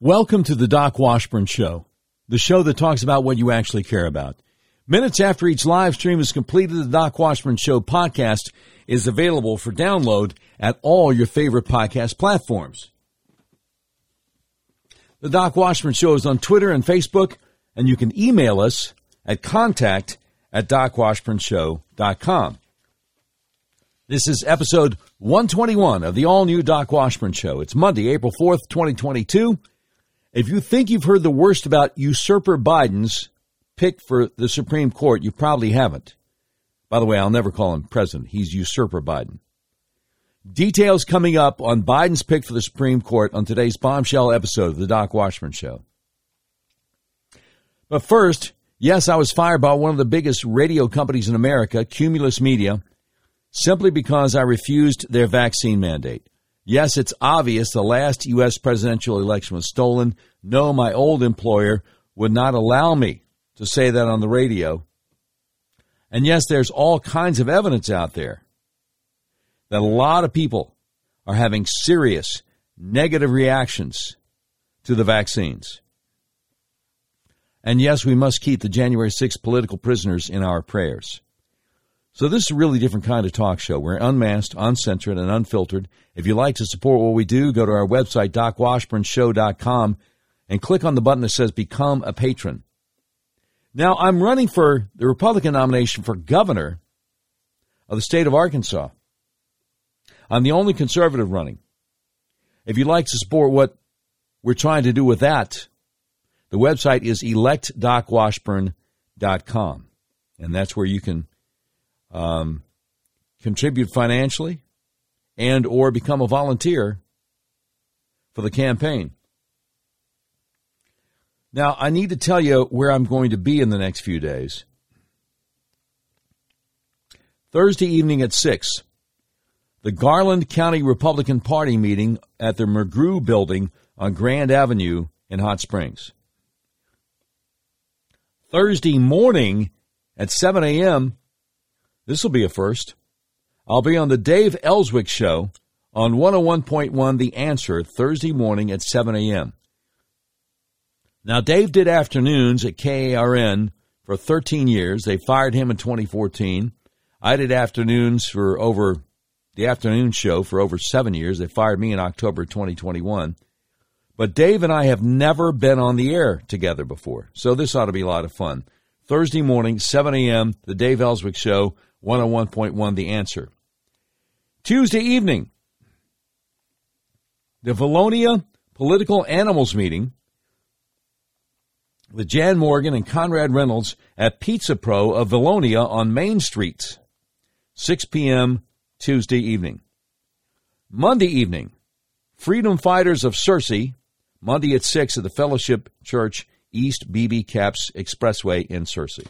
Welcome to the Doc Washburn Show, the show that talks about what you actually care about. Minutes after each live stream is completed, the Doc Washburn Show podcast is available for download at all your favorite podcast platforms. The Doc Washburn Show is on Twitter and Facebook, and you can email us at contact at docwashburnshow.com. This is episode 121 of the all new Doc Washburn Show. It's Monday, April 4th, 2022. If you think you've heard the worst about usurper Biden's pick for the Supreme Court, you probably haven't. By the way, I'll never call him president. He's usurper Biden. Details coming up on Biden's pick for the Supreme Court on today's bombshell episode of the Doc Washburn Show. But first, yes, I was fired by one of the biggest radio companies in America, Cumulus Media, simply because I refused their vaccine mandate. Yes, it's obvious the last U.S. presidential election was stolen. No, my old employer would not allow me to say that on the radio. And yes, there's all kinds of evidence out there that a lot of people are having serious negative reactions to the vaccines. And yes, we must keep the January 6th political prisoners in our prayers. So this is a really different kind of talk show. We're unmasked, uncensored, and unfiltered. If you'd like to support what we do, go to our website, docwashburnshow.com, and click on the button that says Become a Patron. Now, I'm running for the Republican nomination for governor of the state of Arkansas. I'm the only conservative running. If you'd like to support what we're trying to do with that, the website is electdocwashburn.com. And that's where you can um, contribute financially and or become a volunteer for the campaign. Now, I need to tell you where I'm going to be in the next few days. Thursday evening at 6, the Garland County Republican Party meeting at the McGrew Building on Grand Avenue in Hot Springs. Thursday morning at 7 a.m., this will be a first. I'll be on the Dave Elswick Show on 101.1 The Answer Thursday morning at 7 a.m. Now, Dave did afternoons at KARN for 13 years. They fired him in 2014. I did afternoons for over the afternoon show for over seven years. They fired me in October 2021. But Dave and I have never been on the air together before. So this ought to be a lot of fun. Thursday morning, 7 a.m., the Dave Elswick Show. 101.1 The Answer. Tuesday evening, the Vilonia Political Animals Meeting with Jan Morgan and Conrad Reynolds at Pizza Pro of Vilonia on Main Street, 6 p.m. Tuesday evening. Monday evening, Freedom Fighters of Searcy, Monday at 6 at the Fellowship Church East Beebe Capps Expressway in Searcy.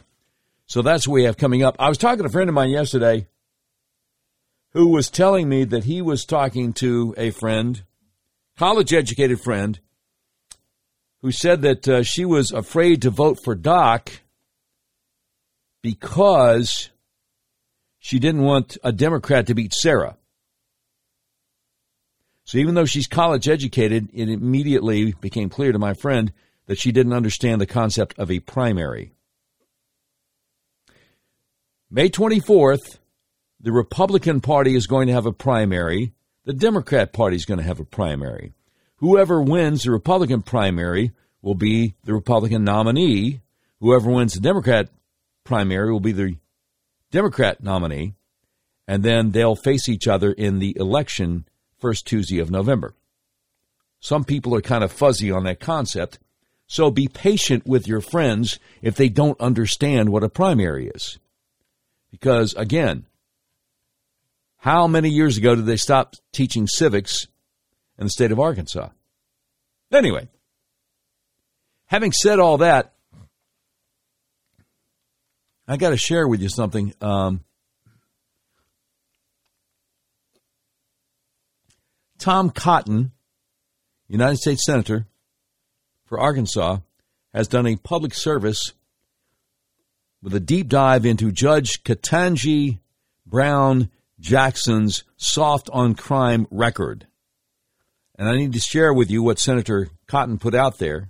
So that's what we have coming up. I was talking to a friend of mine yesterday who was telling me that he was talking to a friend, college educated friend, who said that uh, she was afraid to vote for Doc because she didn't want a Democrat to beat Sarah. So even though she's college educated, it immediately became clear to my friend that she didn't understand the concept of a primary. May 24th, the Republican Party is going to have a primary. The Democrat Party is going to have a primary. Whoever wins the Republican primary will be the Republican nominee. Whoever wins the Democrat primary will be the Democrat nominee. And then they'll face each other in the election first Tuesday of November. Some people are kind of fuzzy on that concept. So be patient with your friends if they don't understand what a primary is. Because, again, how many years ago did they stop teaching civics in the state of Arkansas? Anyway, having said all that, I got to share with you something. Um, Tom Cotton, United States Senator for Arkansas, has done a public service with a deep dive into Judge Ketanji Brown Jackson's soft on crime record. And I need to share with you what Senator Cotton put out there.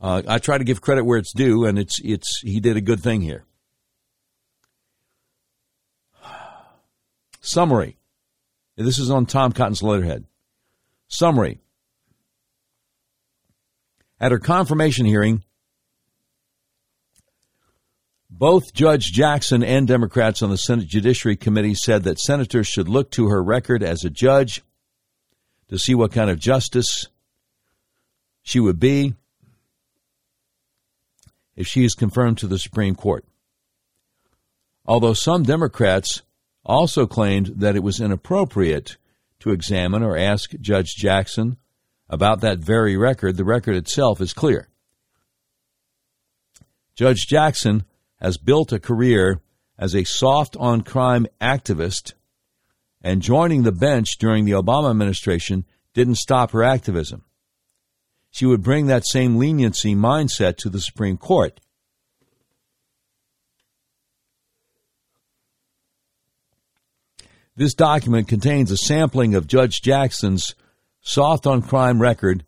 Uh, I try to give credit where it's due, and it's it's he did a good thing here. Summary. This is on Tom Cotton's letterhead. Summary. At her confirmation hearing, both Judge Jackson and Democrats on the Senate Judiciary Committee said that senators should look to her record as a judge to see what kind of justice she would be if she is confirmed to the Supreme Court. Although some Democrats also claimed that it was inappropriate to examine or ask Judge Jackson about that very record, the record itself is clear. Judge Jackson has built a career as a soft on crime activist, and joining the bench during the Obama administration didn't stop her activism. She would bring that same leniency mindset to the Supreme Court. This document contains a sampling of Judge Jackson's soft on crime record,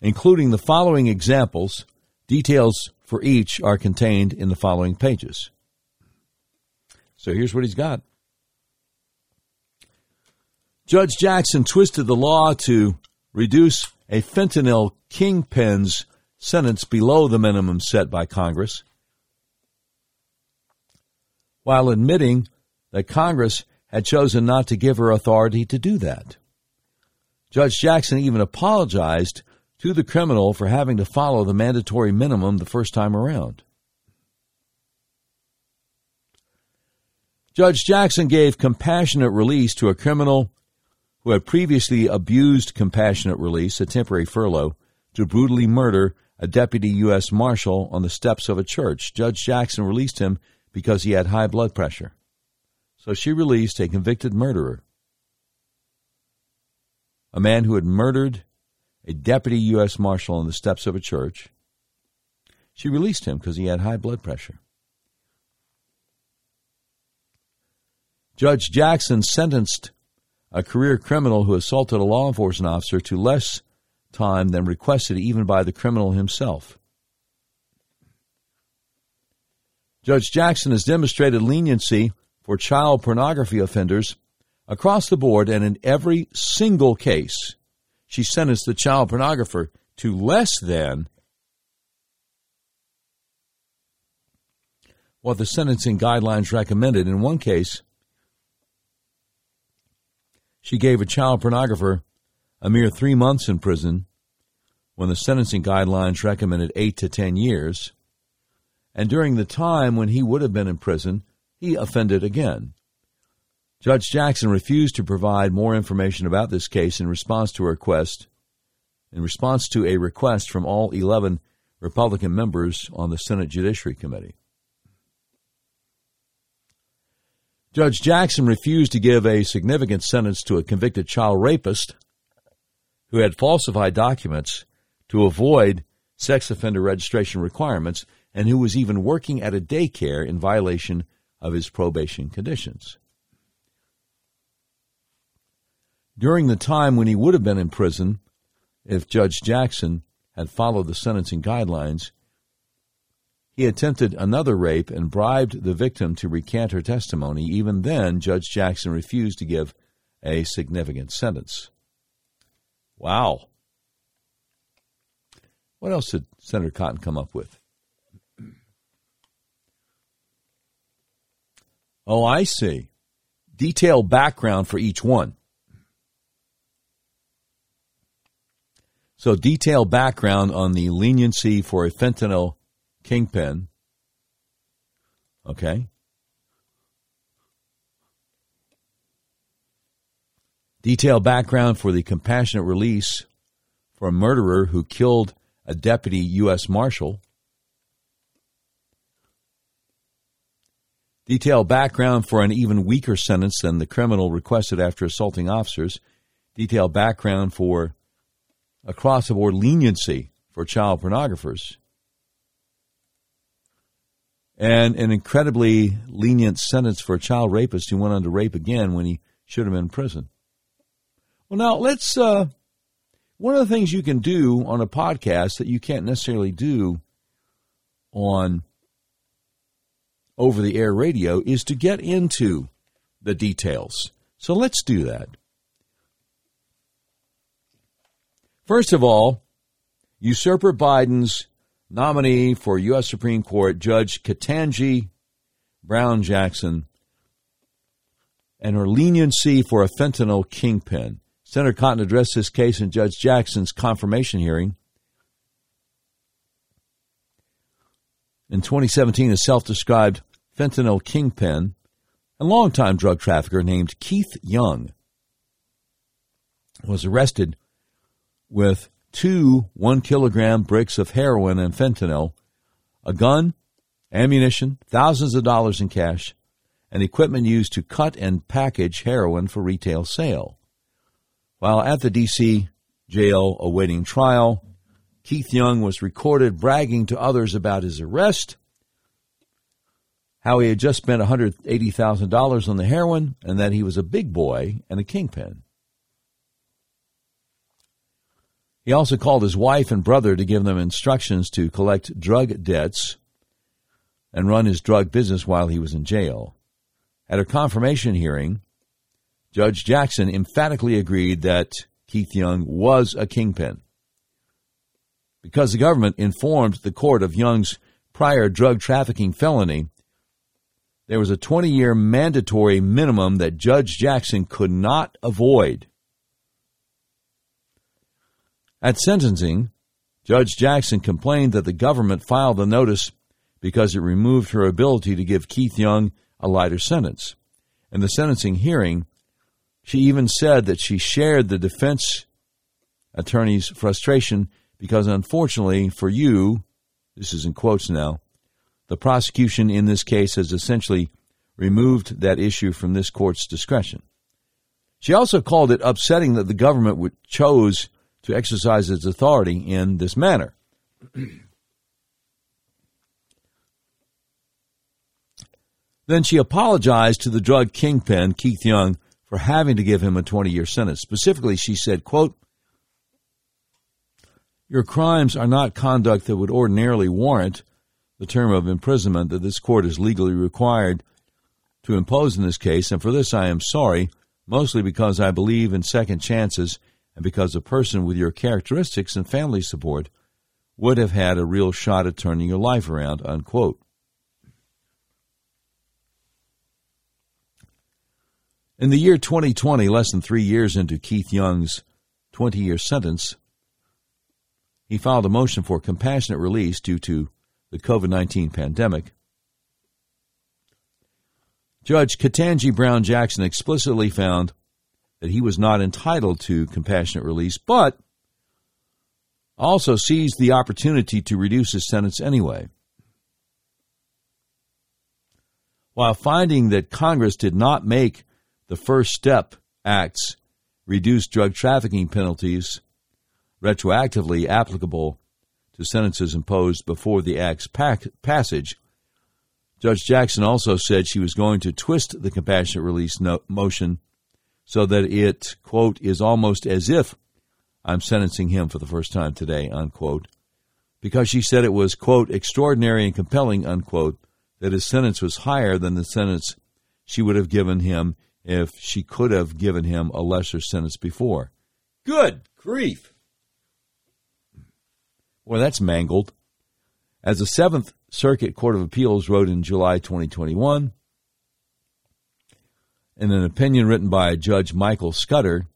including the following examples. Details for each are contained in the following pages. So here's what he's got. Judge Jackson twisted the law to reduce a fentanyl kingpin's sentence below the minimum set by Congress, while admitting that Congress had chosen not to give her authority to do that. Judge Jackson even apologized to the criminal for having to follow the mandatory minimum the first time around. Judge Jackson gave compassionate release to a criminal who had previously abused compassionate release, a temporary furlough, to brutally murder a deputy U.S. Marshal on the steps of a church. Judge Jackson released him because he had high blood pressure. So she released a convicted murderer, a man who had murdered a deputy U.S. Marshal on the steps of a church. She released him because he had high blood pressure. Judge Jackson sentenced a career criminal who assaulted a law enforcement officer to less time than requested even by the criminal himself. Judge Jackson has demonstrated leniency for child pornography offenders across the board and in every single case she sentenced the child pornographer to less than what the sentencing guidelines recommended. In one case, she gave a child pornographer a mere three months in prison when the sentencing guidelines recommended eight to ten years. And during the time when he would have been in prison, he offended again. Judge Jackson refused to provide more information about this case in response to a request in response to a request from all 11 Republican members on the Senate Judiciary Committee. Judge Jackson refused to give a significant sentence to a convicted child rapist who had falsified documents to avoid sex offender registration requirements and who was even working at a daycare in violation of his probation conditions. During the time when he would have been in prison, if Judge Jackson had followed the sentencing guidelines, he attempted another rape and bribed the victim to recant her testimony. Even then, Judge Jackson refused to give a significant sentence. Wow. What else did Senator Cotton come up with? Oh, I see. Detailed background for each one. So, detailed background on the leniency for a fentanyl kingpin. Okay. Detailed background for the compassionate release for a murderer who killed a deputy U.S. Marshal. Detailed background for an even weaker sentence than the criminal requested after assaulting officers. Detailed background for across the board leniency for child pornographers and an incredibly lenient sentence for a child rapist who went on to rape again when he should have been in prison. Well, now let's. Uh, one of the things you can do on a podcast that you can't necessarily do on over the air radio is to get into the details. So let's do that. First of all, usurper Biden's nominee for U.S. Supreme Court, Judge Ketanji Brown Jackson, and her leniency for a fentanyl kingpin. Senator Cotton addressed this case in Judge Jackson's confirmation hearing. In 2017, a self described fentanyl kingpin, and longtime drug trafficker named Keith Young, was arrested with two one kilogram bricks of heroin and fentanyl, a gun, ammunition, thousands of dollars in cash, and equipment used to cut and package heroin for retail sale. While at the D.C. jail awaiting trial, Keith Young was recorded bragging to others about his arrest, how he had just spent $180,000 on the heroin, and that he was a big boy and a kingpin. He also called his wife and brother to give them instructions to collect drug debts and run his drug business while he was in jail. At a confirmation hearing, Judge Jackson emphatically agreed that Keith Young was a kingpin. Because the government informed the court of Young's prior drug trafficking felony, there was a 20 year mandatory minimum that Judge Jackson could not avoid. At sentencing, Judge Jackson complained that the government filed the notice because it removed her ability to give Keith Young a lighter sentence. In the sentencing hearing, she even said that she shared the defense attorney's frustration because, unfortunately for you, this is in quotes now, the prosecution in this case has essentially removed that issue from this court's discretion. She also called it upsetting that the government would chose to exercise its authority in this manner. then she apologized to the drug kingpin, Keith Young, for having to give him a 20 year sentence. Specifically, she said, quote, Your crimes are not conduct that would ordinarily warrant the term of imprisonment that this court is legally required to impose in this case, and for this I am sorry, mostly because I believe in second chances and because a person with your characteristics and family support would have had a real shot at turning your life around, unquote. In the year 2020, less than three years into Keith Young's 20 year sentence, he filed a motion for compassionate release due to the COVID 19 pandemic. Judge Ketanji Brown Jackson explicitly found that he was not entitled to compassionate release, but also seized the opportunity to reduce his sentence anyway. While finding that Congress did not make the First Step Act's reduced drug trafficking penalties retroactively applicable to sentences imposed before the Act's passage, Judge Jackson also said she was going to twist the compassionate release no- motion so that it, quote, is almost as if I'm sentencing him for the first time today, unquote, because she said it was, quote, extraordinary and compelling, unquote, that his sentence was higher than the sentence she would have given him if she could have given him a lesser sentence before. Good grief! Well, that's mangled. As the Seventh Circuit Court of Appeals wrote in July 2021, in an opinion written by Judge Michael Scudder,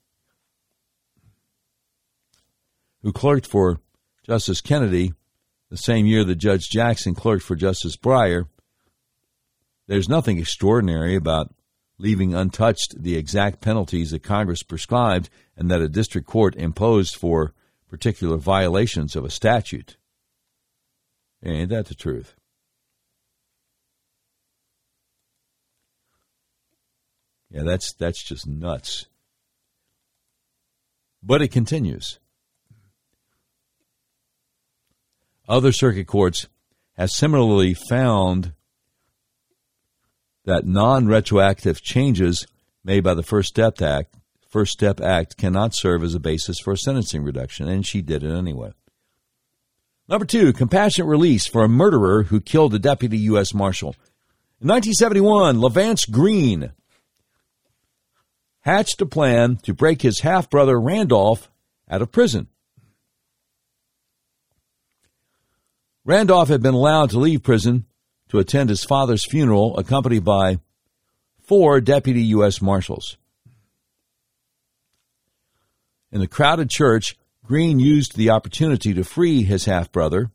who clerked for Justice Kennedy the same year that Judge Jackson clerked for Justice Breyer, there's nothing extraordinary about leaving untouched the exact penalties that Congress prescribed and that a district court imposed for particular violations of a statute. Ain't that the truth? Yeah, that's that's just nuts. But it continues. Other circuit courts have similarly found that non-retroactive changes made by the First Step Act, First Step Act cannot serve as a basis for a sentencing reduction, and she did it anyway. Number two, compassionate release for a murderer who killed a deputy U.S. Marshal. In 1971, Lavance Green hatched a plan to break his half brother Randolph out of prison. Randolph had been allowed to leave prison to attend his father's funeral, accompanied by four deputy U.S. Marshals. In the crowded church, Green used the opportunity to free his half brother,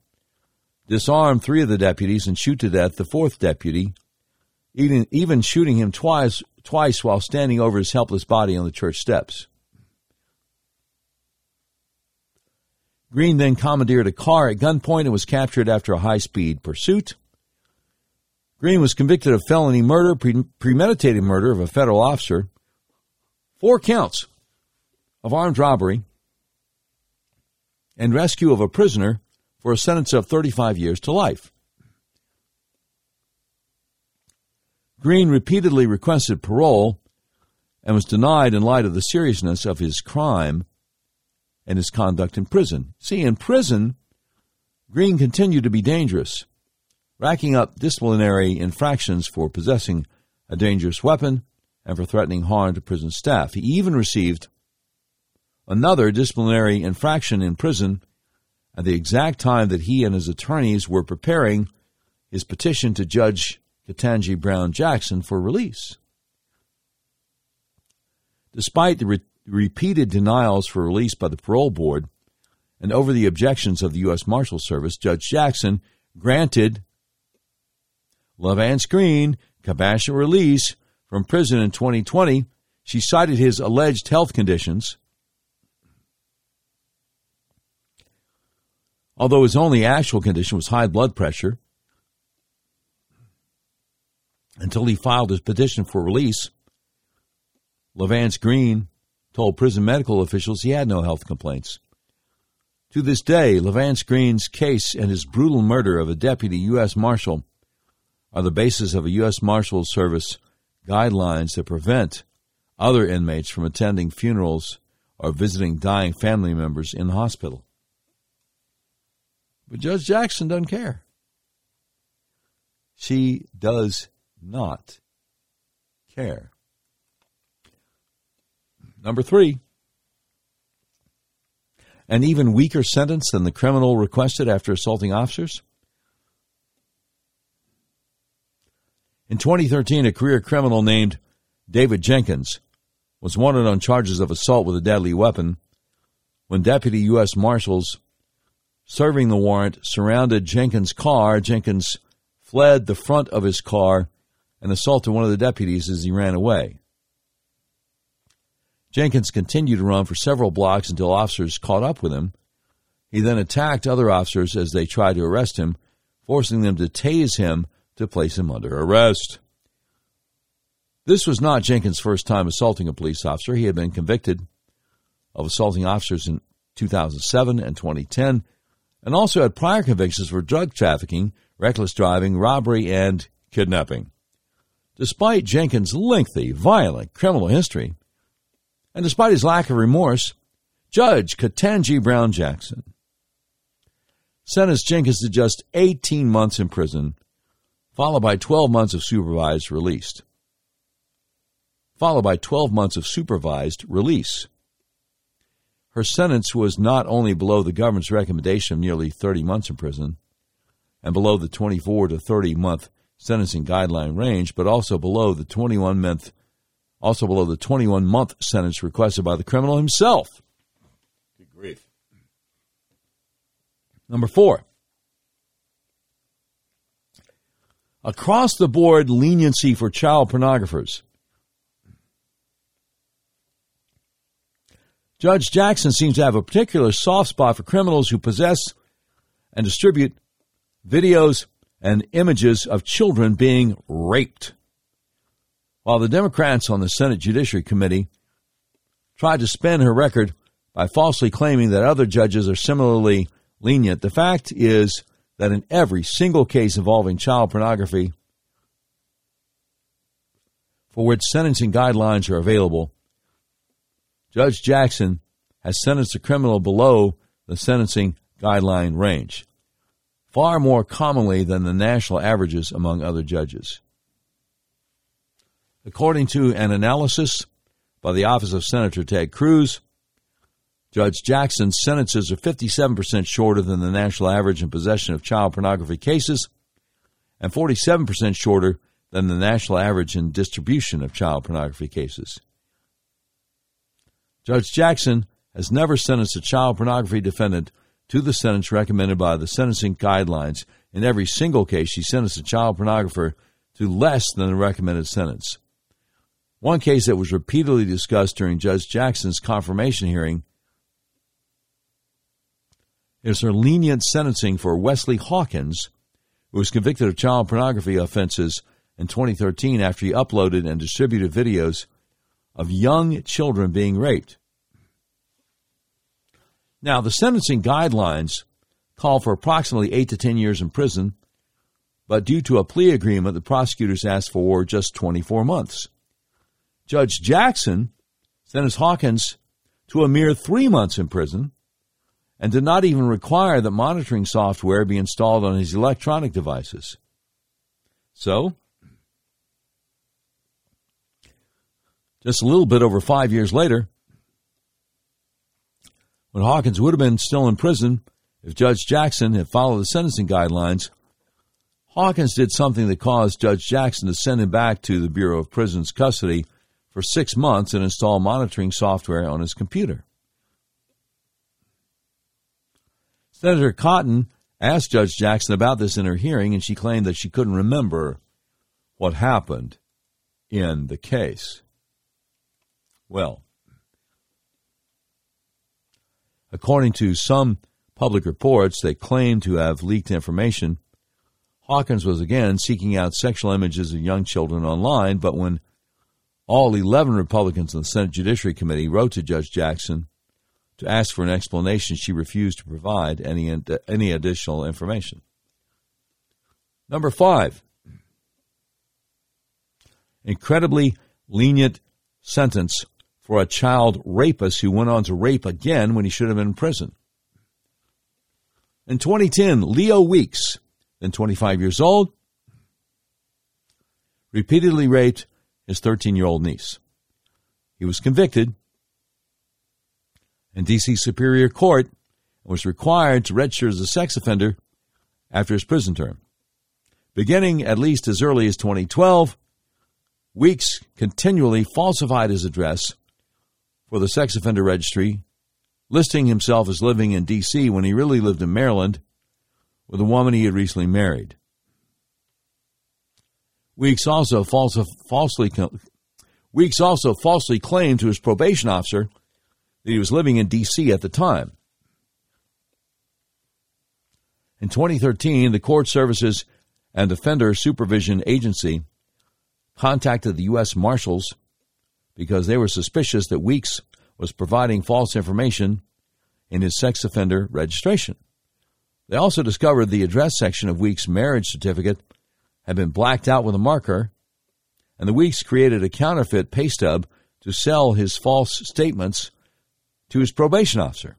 disarm three of the deputies, and shoot to death the fourth deputy, even, even shooting him twice, twice while standing over his helpless body on the church steps. Green then commandeered a car at gunpoint and was captured after a high speed pursuit. Green was convicted of felony murder, pre- premeditated murder of a federal officer, four counts of armed robbery, and rescue of a prisoner for a sentence of 35 years to life. Green repeatedly requested parole and was denied in light of the seriousness of his crime and his conduct in prison. See, in prison, Green continued to be dangerous racking up disciplinary infractions for possessing a dangerous weapon and for threatening harm to prison staff. He even received another disciplinary infraction in prison at the exact time that he and his attorneys were preparing his petition to Judge Ketanji Brown Jackson for release. Despite the re- repeated denials for release by the parole board and over the objections of the U.S. Marshal Service, Judge Jackson granted Lavance Green, compassionate release from prison in 2020. She cited his alleged health conditions. Although his only actual condition was high blood pressure, until he filed his petition for release, Levance Green told prison medical officials he had no health complaints. To this day, Levance Green's case and his brutal murder of a deputy U.S. Marshal are the basis of a U.S. Marshals Service guidelines that prevent other inmates from attending funerals or visiting dying family members in the hospital. But Judge Jackson doesn't care. She does not care. Number three, an even weaker sentence than the criminal requested after assaulting officers. In 2013, a career criminal named David Jenkins was wanted on charges of assault with a deadly weapon when deputy U.S. Marshals serving the warrant surrounded Jenkins' car. Jenkins fled the front of his car and assaulted one of the deputies as he ran away. Jenkins continued to run for several blocks until officers caught up with him. He then attacked other officers as they tried to arrest him, forcing them to tase him to place him under arrest. This was not Jenkins' first time assaulting a police officer. He had been convicted of assaulting officers in 2007 and 2010, and also had prior convictions for drug trafficking, reckless driving, robbery, and kidnapping. Despite Jenkins' lengthy, violent criminal history, and despite his lack of remorse, Judge Ketanji Brown Jackson sentenced Jenkins to just 18 months in prison followed by 12 months of supervised release. Followed by 12 months of supervised release. Her sentence was not only below the government's recommendation of nearly 30 months in prison and below the 24 to 30 month sentencing guideline range, but also below the 21 month also below the 21 month sentence requested by the criminal himself. Good grief. Number 4. across the board leniency for child pornographers. Judge Jackson seems to have a particular soft spot for criminals who possess and distribute videos and images of children being raped. While the Democrats on the Senate Judiciary Committee tried to spin her record by falsely claiming that other judges are similarly lenient, the fact is that in every single case involving child pornography for which sentencing guidelines are available, Judge Jackson has sentenced a criminal below the sentencing guideline range, far more commonly than the national averages among other judges. According to an analysis by the Office of Senator Ted Cruz, Judge Jackson's sentences are 57% shorter than the national average in possession of child pornography cases and 47% shorter than the national average in distribution of child pornography cases. Judge Jackson has never sentenced a child pornography defendant to the sentence recommended by the sentencing guidelines. In every single case, she sentenced a child pornographer to less than the recommended sentence. One case that was repeatedly discussed during Judge Jackson's confirmation hearing is her lenient sentencing for Wesley Hawkins, who was convicted of child pornography offenses in 2013 after he uploaded and distributed videos of young children being raped. Now, the sentencing guidelines call for approximately 8 to 10 years in prison, but due to a plea agreement, the prosecutors asked for just 24 months. Judge Jackson sentenced Hawkins to a mere three months in prison and did not even require that monitoring software be installed on his electronic devices. So, just a little bit over five years later, when Hawkins would have been still in prison if Judge Jackson had followed the sentencing guidelines, Hawkins did something that caused Judge Jackson to send him back to the Bureau of Prisons custody for six months and install monitoring software on his computer. Senator Cotton asked Judge Jackson about this in her hearing, and she claimed that she couldn't remember what happened in the case. Well, according to some public reports that claim to have leaked information, Hawkins was again seeking out sexual images of young children online, but when all 11 Republicans in the Senate Judiciary Committee wrote to Judge Jackson to ask for an explanation, she refused to provide any, any additional information. Number five, incredibly lenient sentence for a child rapist who went on to rape again when he should have been in prison. In 2010, Leo Weeks, then 25 years old, repeatedly raped his 13 year old niece. He was convicted in D.C. Superior Court and was required to register as a sex offender after his prison term. Beginning at least as early as 2012, Weeks continually falsified his address for the sex offender registry, listing himself as living in D.C. when he really lived in Maryland with a woman he had recently married. Weeks also falsely Weeks also falsely claimed to his probation officer that he was living in D.C. at the time. In 2013, the Court Services and Offender Supervision Agency contacted the U.S. Marshals because they were suspicious that Weeks was providing false information in his sex offender registration. They also discovered the address section of Weeks' marriage certificate had been blacked out with a marker, and the Weeks created a counterfeit pay stub to sell his false statements to his probation officer.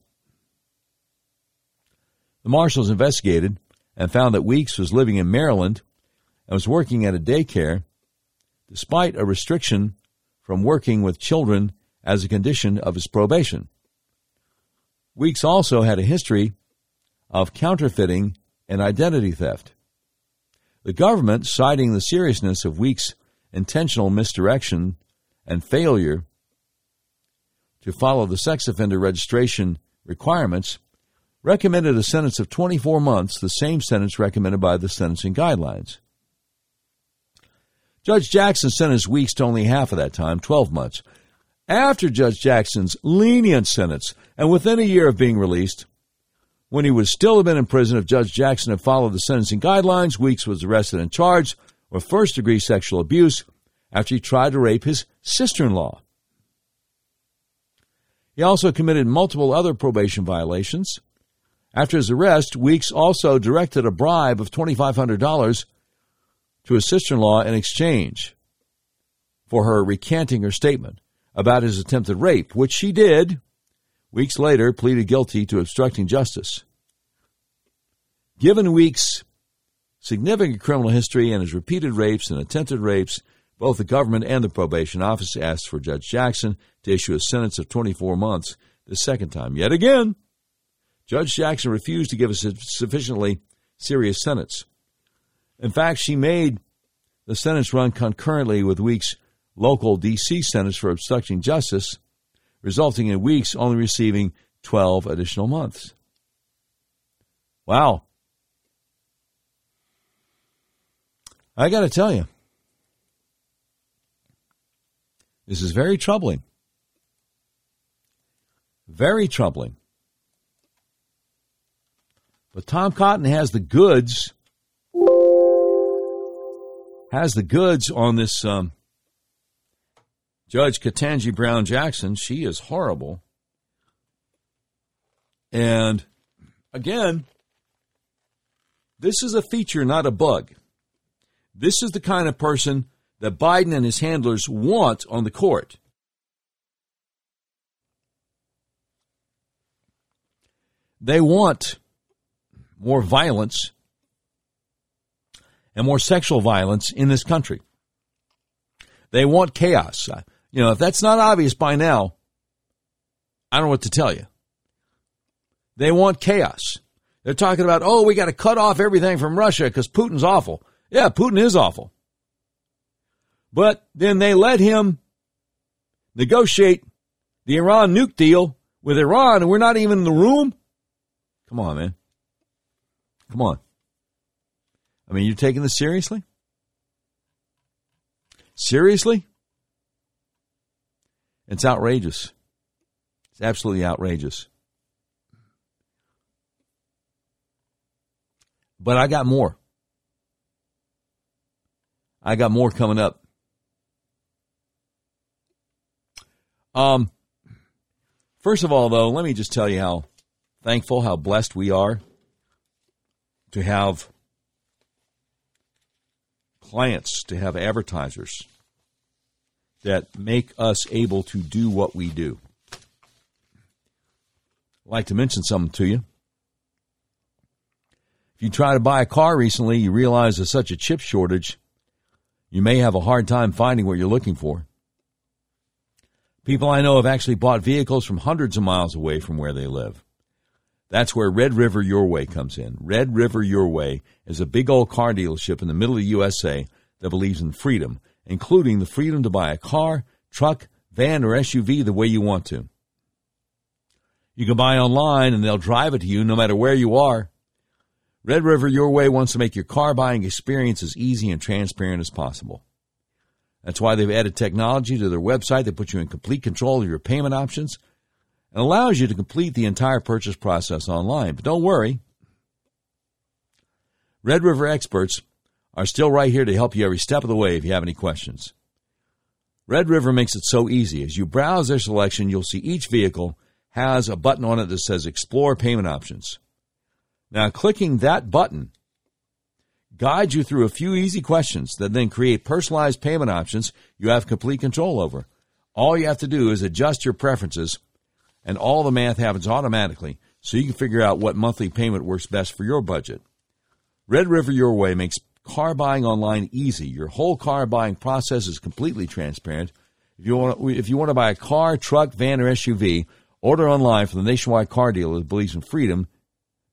The marshals investigated and found that Weeks was living in Maryland and was working at a daycare despite a restriction from working with children as a condition of his probation. Weeks also had a history of counterfeiting and identity theft. The government, citing the seriousness of Weeks' intentional misdirection and failure to follow the sex offender registration requirements, recommended a sentence of 24 months, the same sentence recommended by the sentencing guidelines. Judge Jackson sentenced Weeks to only half of that time, 12 months. After Judge Jackson's lenient sentence, and within a year of being released, when he would still have been in prison if Judge Jackson had followed the sentencing guidelines, Weeks was arrested and charged with first degree sexual abuse after he tried to rape his sister in law. He also committed multiple other probation violations. After his arrest, Weeks also directed a bribe of $2,500 to his sister in law in exchange for her recanting her statement. about his attempted rape, which she did. Weeks later, pleaded guilty to obstructing justice. Given Weeks' significant criminal history and his repeated rapes and attempted rapes, both the government and the probation office asked for Judge Jackson to issue a sentence of 24 months the second time. Yet again, Judge Jackson refused to give a sufficiently serious sentence. In fact, she made the sentence run concurrently with Weeks' local D.C. sentence for obstructing justice, resulting in Weeks only receiving 12 additional months. Wow. I got to tell you, this is very troubling. Very troubling. But Tom Cotton has the goods, has the goods on this um, Judge Ketanji Brown Jackson. She is horrible. And again, this is a feature, not a bug. This is the kind of person that Biden and his handlers want on the court. They want more violence and more sexual violence in this country. They want chaos. Uh, you know, if that's not obvious by now, I don't know what to tell you. They want chaos. They're talking about, oh, we got to cut off everything from Russia because Putin's awful. Yeah, Putin is awful. But then they let him negotiate the Iran nuke deal with Iran, and we're not even in the room. Come on, man. Come on. I mean, you're taking this seriously? Seriously? It's outrageous. It's absolutely outrageous. But I got more. I got more coming up. Um, first of all, though, let me just tell you how thankful, how blessed we are to have clients, to have advertisers that make us able to do what we do. I'd like to mention something to you. If you try to buy a car recently, you realize there's such a chip shortage you may have a hard time finding what you're looking for. People I know have actually bought vehicles from hundreds of miles away from where they live. That's where Red River Your Way comes in. Red River Your Way is a big old car dealership in the middle of the USA that believes in freedom, including the freedom to buy a car, truck, van, or SUV the way you want to. You can buy online and they'll drive it to you no matter where you are. Red River Your Way wants to make your car buying experience as easy and transparent as possible. That's why they've added technology to their website that puts you in complete control of your payment options and allows you to complete the entire purchase process online. But don't worry. Red River experts are still right here to help you every step of the way if you have any questions. Red River makes it so easy. As you browse their selection, you'll see each vehicle has a button on it that says Explore Payment Options. Now, clicking that button guides you through a few easy questions that then create personalized payment options you have complete control over. All you have to do is adjust your preferences, and all the math happens automatically so you can figure out what monthly payment works best for your budget. Red River Your Way makes car buying online easy. Your whole car buying process is completely transparent. If you want, if you want to buy a car, truck, van, or SUV, order online from the nationwide car dealer that believes in freedom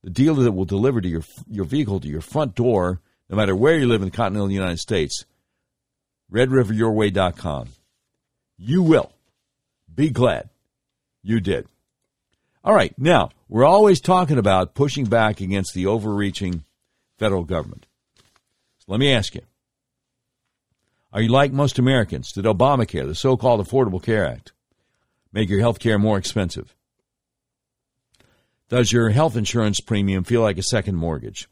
the dealer that will deliver to your your vehicle to your front door, no matter where you live in the continental United States. RedRiverYourWay.com. You will be glad you did. All right, now we're always talking about pushing back against the overreaching federal government. So let me ask you: Are you like most Americans? Did Obamacare, the so-called Affordable Care Act, make your health care more expensive? Does your health insurance premium feel like a second mortgage?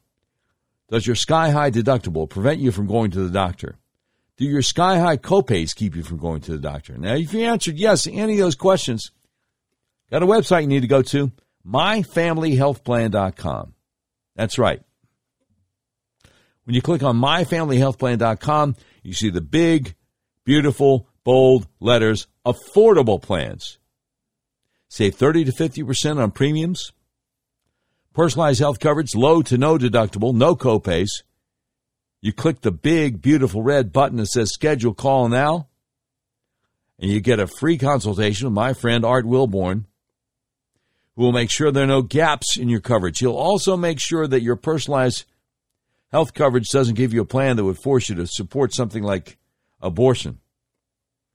Does your sky high deductible prevent you from going to the doctor? Do your sky high copays keep you from going to the doctor? Now, if you answered yes to any of those questions, got a website you need to go to myfamilyhealthplan.com. That's right. When you click on myfamilyhealthplan.com, you see the big, beautiful, bold letters affordable plans. Save 30 to 50% on premiums. Personalized health coverage, low to no deductible, no copays. You click the big, beautiful red button that says schedule call now, and you get a free consultation with my friend Art Wilborn, will make sure there are no gaps in your coverage. He'll also make sure that your personalized health coverage doesn't give you a plan that would force you to support something like abortion,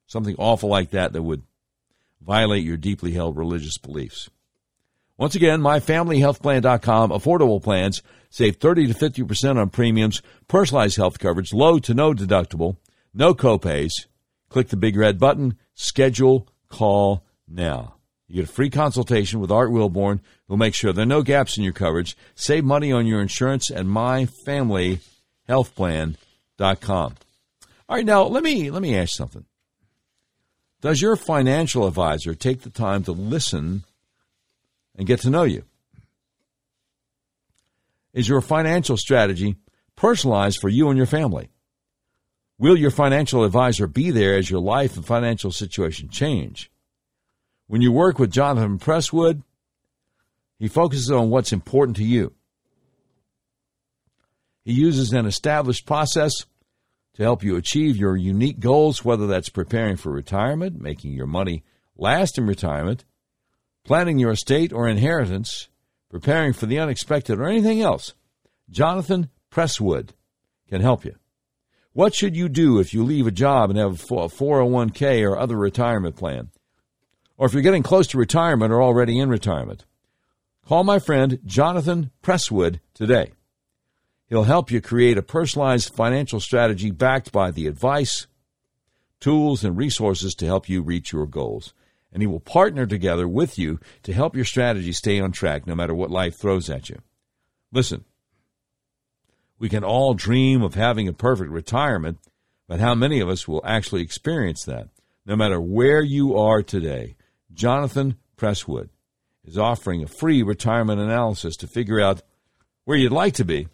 something awful like that that would violate your deeply held religious beliefs. Once again, myfamilyhealthplan.com, affordable plans, save 30 to 50% on premiums, personalized health coverage, low to no deductible, no copays. Click the big red button, schedule, call now. You get a free consultation with Art Wilborn, who'll make sure there are no gaps in your coverage. Save money on your insurance at myfamilyhealthplan.com. All right, now let me let me ask something. Does your financial advisor take the time to listen and get to know you? Is your financial strategy personalized for you and your family? Will your financial advisor be there as your life and financial situation change? When you work with Jonathan Presswood, he focuses on what's important to you. He uses an established process to help you achieve your unique goals, whether that's preparing for retirement, making your money last in retirement, planning your estate or inheritance, preparing for the unexpected, or anything else. Jonathan Presswood can help you. What should you do if you leave a job and have a 401k or other retirement plan? Or if you're getting close to retirement or already in retirement? Call my friend Jonathan Presswood today. He'll help you create a personalized financial strategy backed by the advice, tools, and resources to help you reach your goals. And he will partner together with you to help your strategy stay on track no matter what life throws at you. Listen, we can all dream of having a perfect retirement, but how many of us will actually experience that? No matter where you are today, Jonathan Presswood is offering a free retirement analysis to figure out where you'd like to be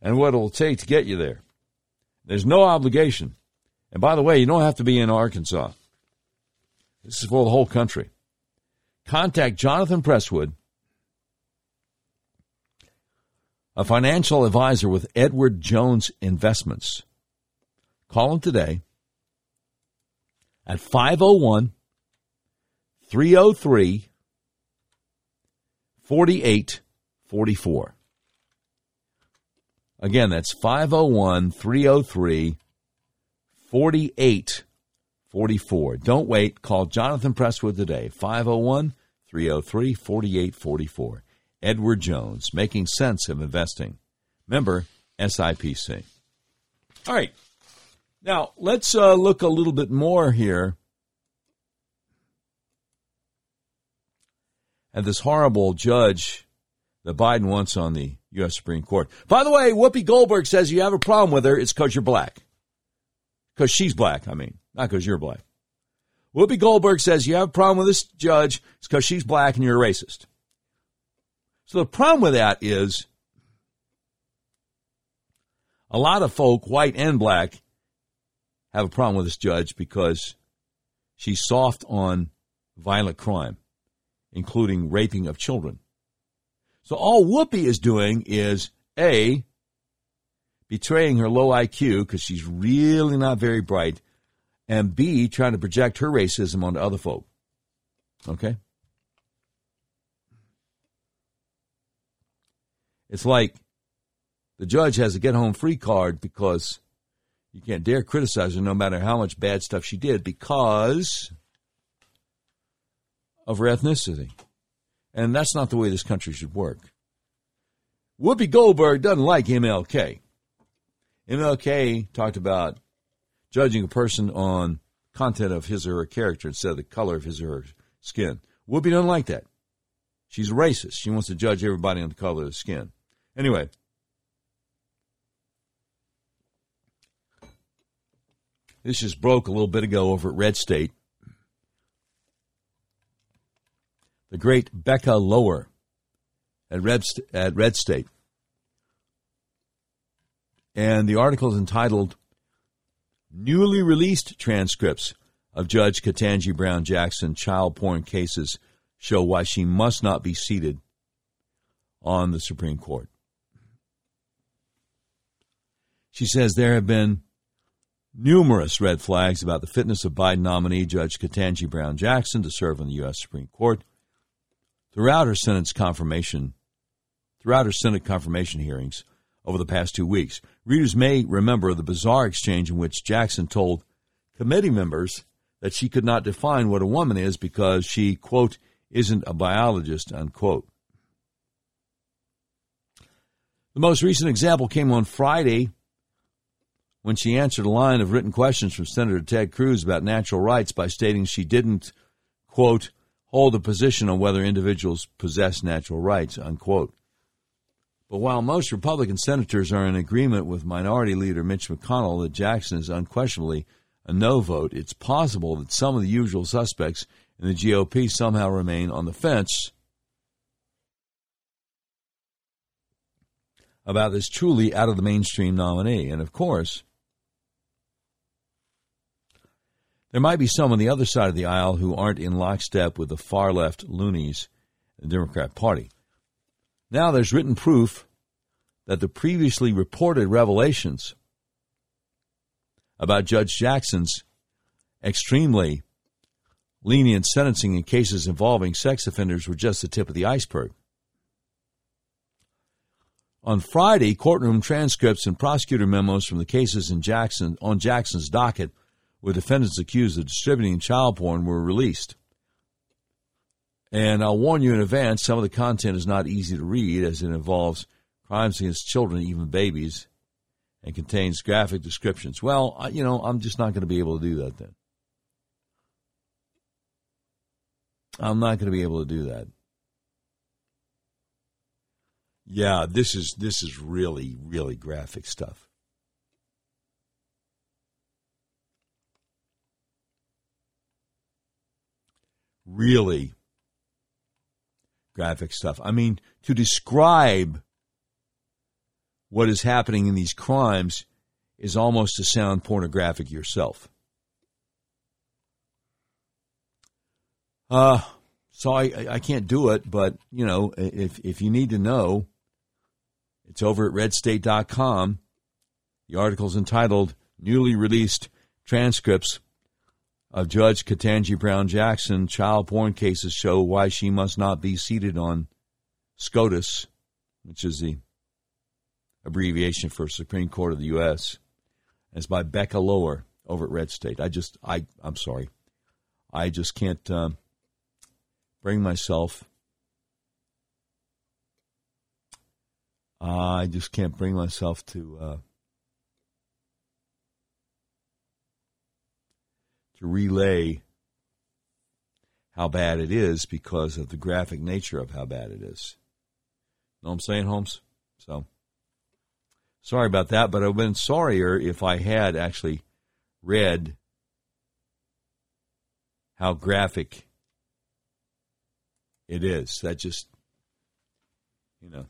and what it'll take to get you there. There's no obligation. And by the way, you don't have to be in Arkansas. This is for the whole country. Contact Jonathan Presswood, a financial advisor with Edward Jones Investments. Call him today at 501 303 4844. Again, that's 501 303 4844. Don't wait. Call Jonathan Presswood today, 501 303 4844. Edward Jones, Making Sense of Investing. Member SIPC. All right. Now, let's uh, look a little bit more here at this horrible judge that Biden wants on the U.S. Supreme Court. By the way, Whoopi Goldberg says you have a problem with her. It's because you're black. Because she's black, I mean, not because you're black. Whoopi Goldberg says you have a problem with this judge. It's because she's black and you're a racist. So the problem with that is a lot of folk, white and black, have a problem with this judge because she's soft on violent crime, including raping of children. So all Whoopi is doing is A, betraying her low IQ because she's really not very bright, and B, trying to project her racism onto other folk. Okay? It's like the judge has a get home free card because you can't dare criticize her no matter how much bad stuff she did because of her ethnicity. And that's not the way this country should work. Whoopi Goldberg doesn't like MLK. MLK talked about judging a person on content of his or her character instead of the color of his or her skin. Whoopi doesn't like that. She's racist. She wants to judge everybody on the color of the skin. Anyway, this just broke a little bit ago over at Red State. The great Becca Lower at Red, at Red State. And the article is entitled Newly Released Transcripts of Judge Ketanji Brown Jackson child porn cases show why she must not be seated on the Supreme Court. She says there have been numerous red flags about the fitness of Biden nominee Judge Ketanji Brown Jackson to serve on the U.S. Supreme Court. Throughout her Senate's confirmation, throughout her Senate confirmation hearings over the past two weeks, readers may remember the bizarre exchange in which Jackson told committee members that she could not define what a woman is because she, quote, isn't a biologist, unquote. The most recent example came on Friday when she answered a line of written questions from Senator Ted Cruz about natural rights by stating she didn't, quote, hold a position on whether individuals possess natural rights, unquote. But while most Republican senators are in agreement with Minority Leader Mitch McConnell that Jackson is unquestionably a no vote, it's possible that some of the usual suspects in the GOP somehow remain on the fence about this truly out of the mainstream nominee. And of course, there might be some on the other side of the aisle who aren't in lockstep with the far left loonies the Democrat Party. Now there's written proof that the previously reported revelations about Judge Jackson's extremely lenient sentencing in cases involving sex offenders were just the tip of the iceberg. On Friday, courtroom transcripts and prosecutor memos from the cases in Jackson on Jackson's docket with defendants accused of distributing child porn were released. And I'll warn you in advance, some of the content is not easy to read as it involves crimes against children, even babies, and contains graphic descriptions. Well, you know, I'm just not going to be able to do that then. I'm not going to be able to do that. Yeah, this is this is really really graphic stuff. Really graphic stuff. I mean, to describe what is happening in these crimes is almost to sound pornographic yourself. Uh, so I, I can't do it, but you know, if if you need to know, it's over at redstate.com. The article is entitled Newly Released Transcripts of Judge Ketanji Brown Jackson Child Porn Cases Show Why She Must Not Be Seated on SCOTUS, which is the abbreviation for Supreme Court of the U.S. It's by Becca Lower over at Red State. I just, I, I'm sorry. I just can't. Uh, bring myself. Uh, I just can't bring myself to uh, to relay how bad it is because of the graphic nature of how bad it is. Know what I'm saying, Holmes? So sorry about that, but I've been sorrier if I had actually read how graphic it is. That just, you know,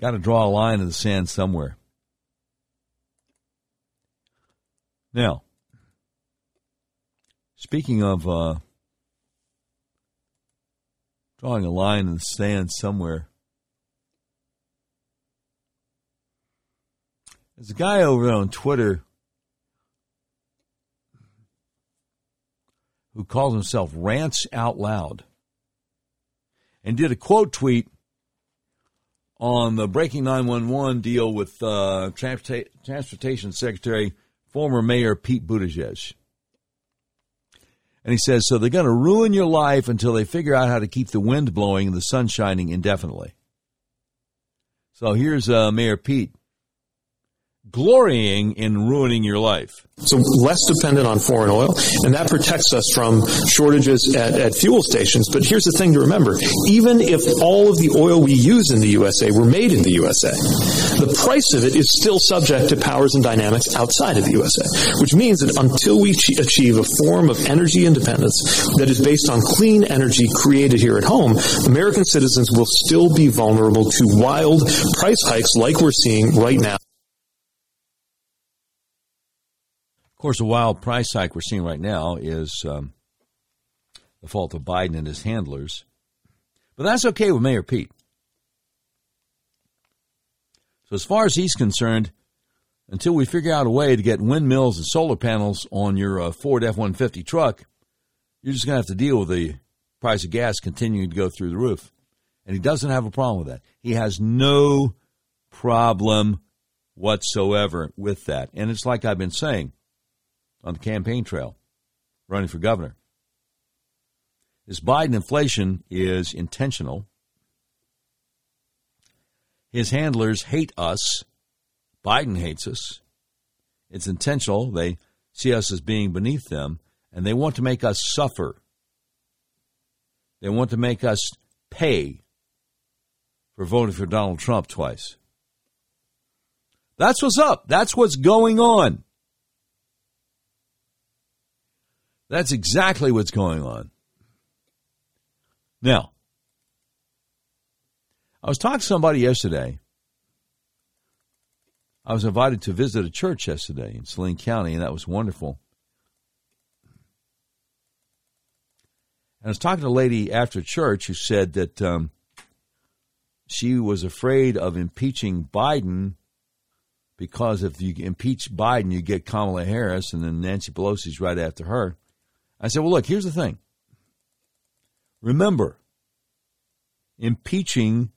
got to draw a line in the sand somewhere. Now, speaking of uh, drawing a line in the sand somewhere, there's a guy over on Twitter who calls himself Rants Out Loud and did a quote tweet on the Breaking 911 deal with uh, Transportation Secretary, former Mayor Pete Buttigieg. And he says, so they're going to ruin your life until they figure out how to keep the wind blowing and the sun shining indefinitely. So here's uh, Mayor Pete glorying in ruining your life. So less dependent on foreign oil, and that protects us from shortages at, at, fuel stations. But here's the thing to remember. Even if all of the oil we use in the USA were made in the USA, the price of it is still subject to powers and dynamics outside of the USA, which means that until we achieve a form of energy independence that is based on clean energy created here at home, American citizens will still be vulnerable to wild price hikes like we're seeing right now. Course, the wild price hike we're seeing right now is um, the fault of Biden and his handlers. But that's okay with Mayor Pete. So, as far as he's concerned, until we figure out a way to get windmills and solar panels on your uh, Ford F 150 truck, you're just going to have to deal with the price of gas continuing to go through the roof. And he doesn't have a problem with that. He has no problem whatsoever with that. And it's like I've been saying on the campaign trail, running for governor. This Biden inflation is intentional. His handlers hate us. Biden hates us. It's intentional. They see us as being beneath them, and they want to make us suffer. They want to make us pay for voting for Donald Trump twice. That's what's up. That's what's going on. That's exactly what's going on. Now, I was talking to somebody yesterday. I was invited to visit a church yesterday in Saline County, and that was wonderful. And I was talking to a lady after church who said that um, she was afraid of impeaching Biden because if you impeach Biden, you get Kamala Harris, and then Nancy Pelosi's right after her. I said, well, look, here's the thing. Remember, impeaching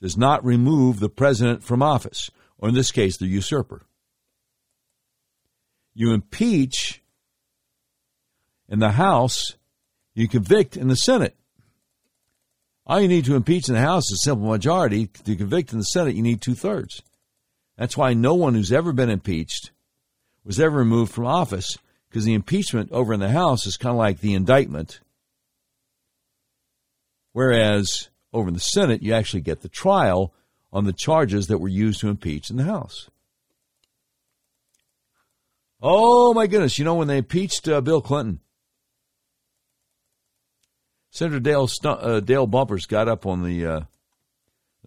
does not remove the president from office, or in this case, the usurper. You impeach in the House, you convict in the Senate. All you need to impeach in the House is a simple majority. To convict in the Senate, you need two thirds. That's why no one who's ever been impeached was ever removed from office because the impeachment over in the House is kind of like the indictment. Whereas over in the Senate, you actually get the trial on the charges that were used to impeach in the House. Oh my goodness! You know when they impeached uh, Bill Clinton, Senator Dale uh, Dale Bumpers got up on the uh,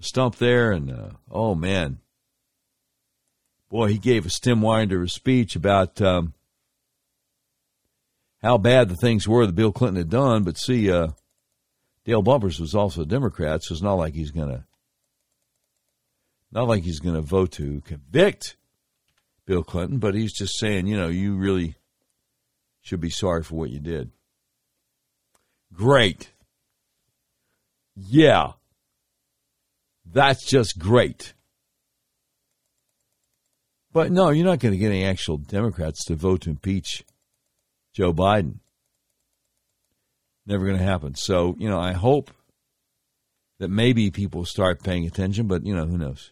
stump there, and uh, oh man, boy, he gave a stem winder speech about um, how bad the things were that Bill Clinton had done. But see, uh, Dale Bumpers was also a Democrat, so it's not like he's gonna not like he's gonna vote to convict Bill Clinton, but he's just saying, you know, you really should be sorry for what you did. Great. Yeah. That's just great. But no, you're not going to get any actual Democrats to vote to impeach Joe Biden. Never going to happen. So, you know, I hope that maybe people start paying attention, but, you know, who knows?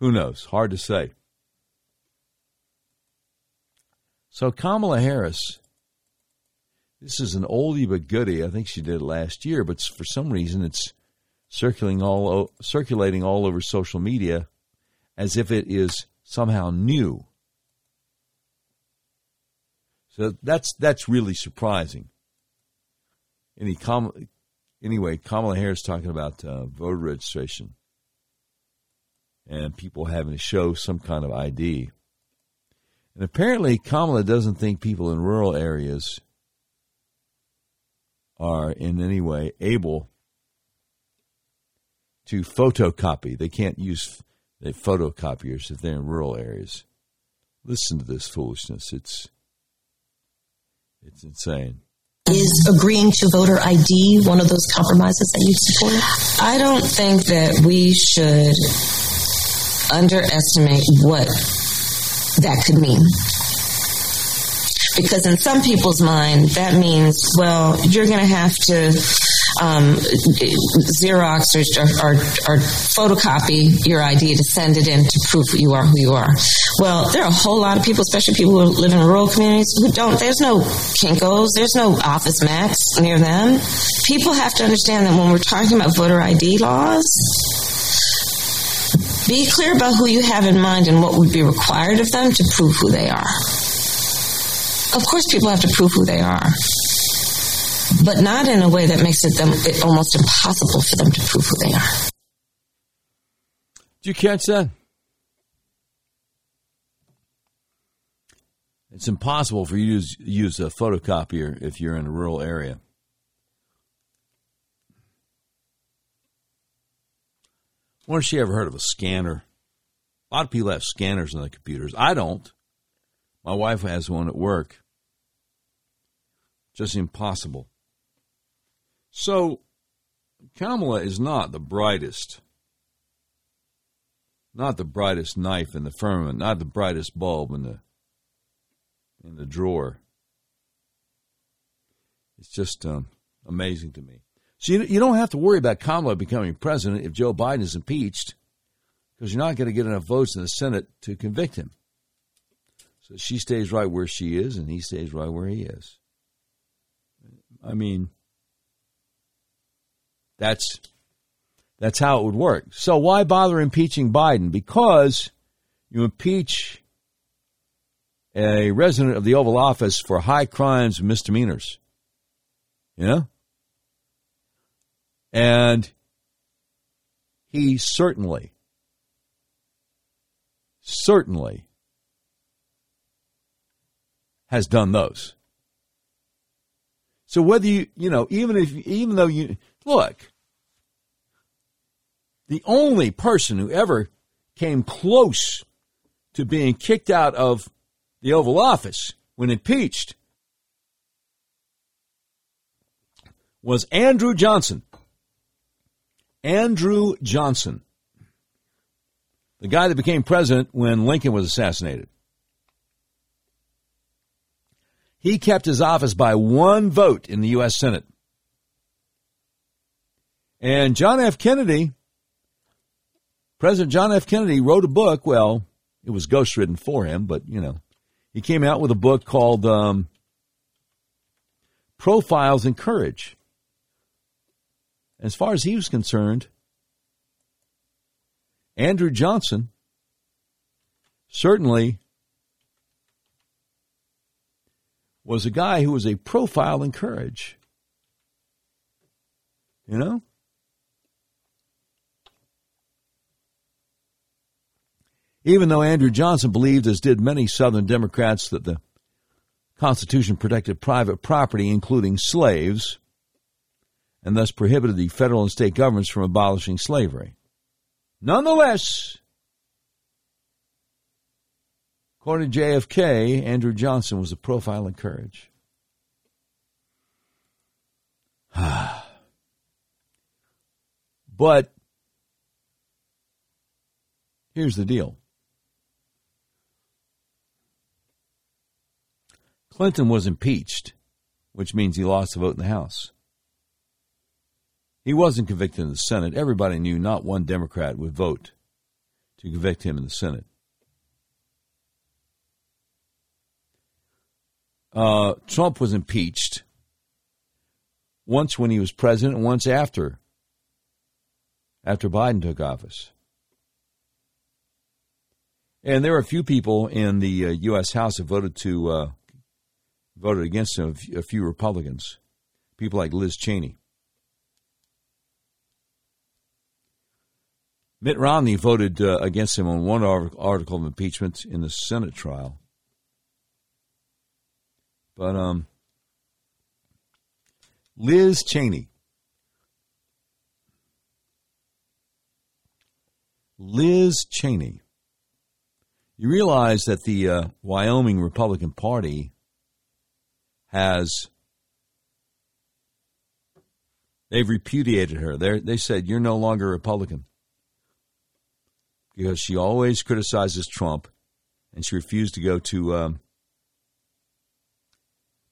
Who knows? Hard to say. So, Kamala Harris, this is an oldie but goodie. I think she did it last year, but for some reason it's circulating all circulating all over social media as if it is somehow new. So that's that's really surprising. Any com- anyway, Kamala Harris talking about uh, voter registration and people having to show some kind of ID. And apparently, Kamala doesn't think people in rural areas are in any way able to photocopy. They can't use they photocopiers if they're in rural areas. Listen to this foolishness. It's it's insane. Is agreeing to voter ID one of those compromises that you support? I don't think that we should underestimate what that could mean. Because in some people's mind, that means, well, you're going to have to um, Xerox or, or, or, photocopy your ID to send it in to prove you are who you are. Well, there are a whole lot of people, especially people who live in rural communities, who don't. There's no Kinkos, there's no Office Max near them. People have to understand that when we're talking about voter ID laws, be clear about who you have in mind and what would be required of them to prove who they are. Of course, people have to prove who they are but not in a way that makes it them it almost impossible for them to prove who they are. Did you catch that? It's impossible for you to use a photocopier if you're in a rural area. I wonder if she ever heard of a scanner. A lot of people have scanners on their computers. I don't. My wife has one at work. Just impossible. So, Kamala is not the brightest, not the brightest knife in the firmament, not the brightest bulb in the in the drawer. It's just um, amazing to me. So you, you don't have to worry about Kamala becoming president if Joe Biden is impeached because you're not going to get enough votes in the Senate to convict him. So she stays right where she is, and he stays right where he is. I mean, that's that's how it would work. So why bother impeaching Biden? Because you impeach a resident of the Oval Office for high crimes and misdemeanors. You know? And he certainly, certainly has done those. So whether you, you know, even if, even though you, look, the only person who ever came close to being kicked out of the Oval Office when impeached was Andrew Johnson. Andrew Johnson, the guy that became president when Lincoln was assassinated. He kept his office by one vote in the U.S. Senate. And John F. Kennedy, President John F. Kennedy wrote a book. Well, it was ghostwritten for him, but, you know, he came out with a book called um, Profiles in Courage. As far as he was concerned, Andrew Johnson certainly was a guy who was a profile in courage. You know? Even though Andrew Johnson believed, as did many Southern Democrats, that the Constitution protected private property, including slaves, and thus prohibited the federal and state governments from abolishing slavery. Nonetheless, according to JFK, Andrew Johnson was a profile in courage. but here's the deal Clinton was impeached, which means he lost the vote in the House. He wasn't convicted in the Senate. Everybody knew not one Democrat would vote to convict him in the Senate. Uh, Trump was impeached once when he was president and once after, after Biden took office. And there were a few people in the uh, U.S. House that voted to uh, voted against him. A few Republicans, people like Liz Cheney. Mitt Romney voted uh, against him on one article of impeachment in the Senate trial. But um, Liz Cheney. Liz Cheney. You realize that the uh, Wyoming Republican Party has they've repudiated her. They they said you're no longer a Republican because she always criticizes Trump, and she refused to go to um,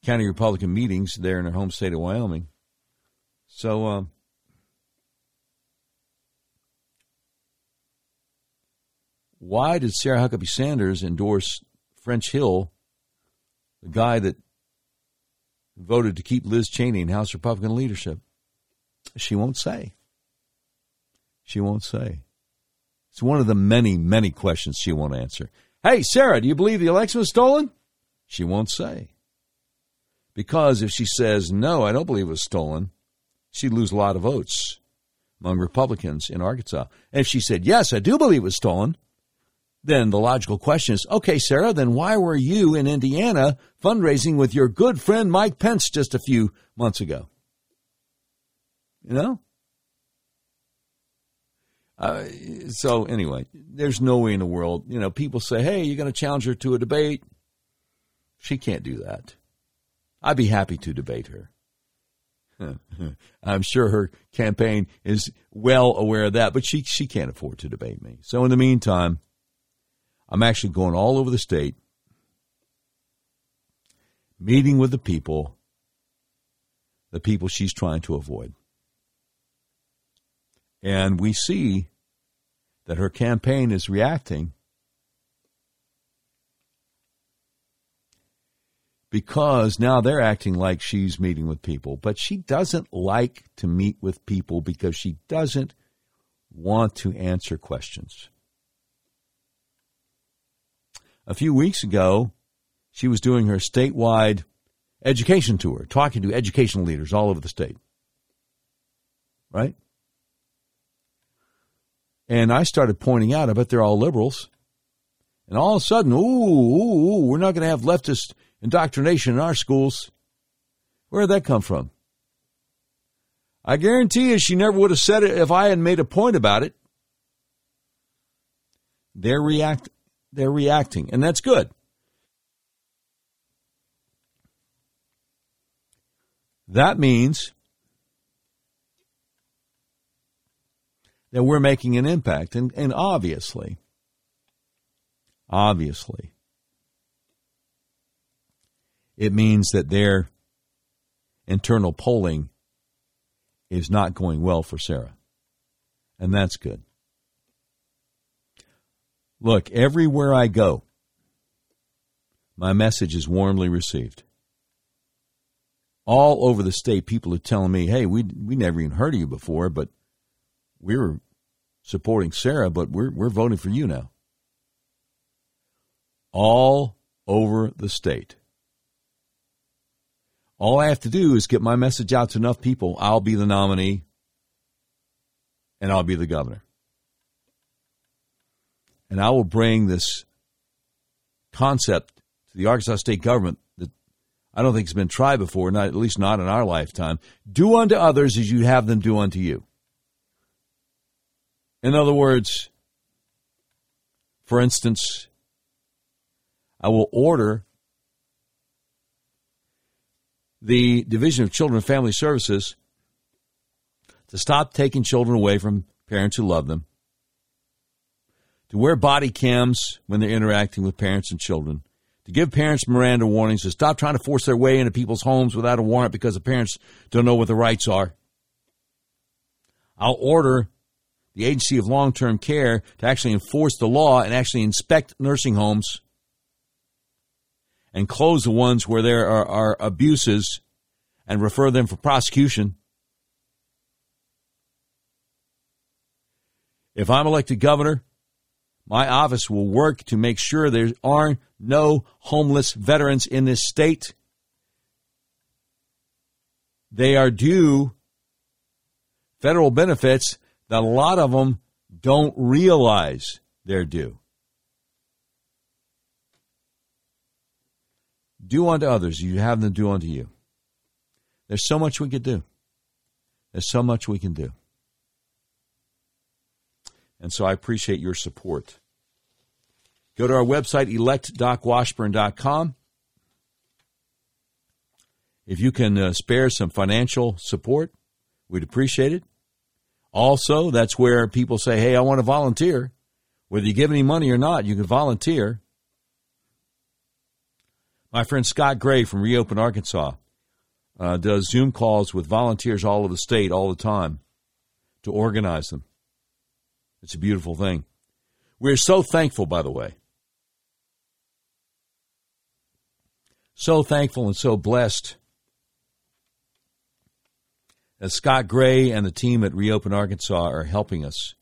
county Republican meetings there in her home state of Wyoming. So, um, why did Sarah Huckabee Sanders endorse French Hill, the guy that voted to keep Liz Cheney in House Republican leadership? She won't say. She won't say. It's one of the many, many questions she won't answer. Hey, Sarah, do you believe the election was stolen? She won't say. Because if she says, no, I don't believe it was stolen, she'd lose a lot of votes among Republicans in Arkansas. And if she said, yes, I do believe it was stolen, then the logical question is okay, Sarah, then why were you in Indiana fundraising with your good friend Mike Pence just a few months ago? You know? Uh, so, anyway, there's no way in the world, you know, people say, hey, you're going to challenge her to a debate. She can't do that. I'd be happy to debate her. I'm sure her campaign is well aware of that, but she, she can't afford to debate me. So, in the meantime, I'm actually going all over the state, meeting with the people, the people she's trying to avoid. And we see that her campaign is reacting because now they're acting like she's meeting with people. But she doesn't like to meet with people because she doesn't want to answer questions. A few weeks ago, she was doing her statewide education tour, talking to educational leaders all over the state. Right? And I started pointing out, I bet they're all liberals. And all of a sudden, ooh, ooh, ooh we're not going to have leftist indoctrination in our schools. Where did that come from? I guarantee you she never would have said it if I had made a point about it. They're react they're reacting, and that's good. That means that we're making an impact. And, and obviously, obviously, it means that their internal polling is not going well for Sarah. And that's good. Look, everywhere I go, my message is warmly received. All over the state, people are telling me, hey, we, we never even heard of you before, but we were supporting Sarah, but we're, we're voting for you now. All over the state. All I have to do is get my message out to enough people. I'll be the nominee and I'll be the governor and I will bring this concept to the Arkansas state government that I don't think has been tried before, not at least not in our lifetime. Do unto others as you have them do unto you. In other words, for instance, I will order the Division of Children and Family Services to stop taking children away from parents who love them to wear body cams when they're interacting with parents and children, to give parents Miranda warnings, to stop trying to force their way into people's homes without a warrant because the parents don't know what the rights are. I'll order the Agency of Long Term Care to actually enforce the law and actually inspect nursing homes and close the ones where there are, are abuses and refer them for prosecution. If I'm elected governor, my office will work to make sure there are no homeless veterans in this state. They are due federal benefits that a lot of them don't realize they're due. Do unto others, you have them do unto you. There's so much we could do. There's so much we can do. And so I appreciate your support. Go to our website, electdocwashburn.com. If you can uh, spare some financial support, we'd appreciate it. Also, that's where people say, hey, I want to volunteer. Whether you give any money or not, you can volunteer. My friend Scott Gray from Reopen Arkansas uh, does Zoom calls with volunteers all over the state all the time to organize them. It's a beautiful thing. We're so thankful, by the way. So thankful and so blessed that Scott Gray and the team at Reopen Arkansas are helping us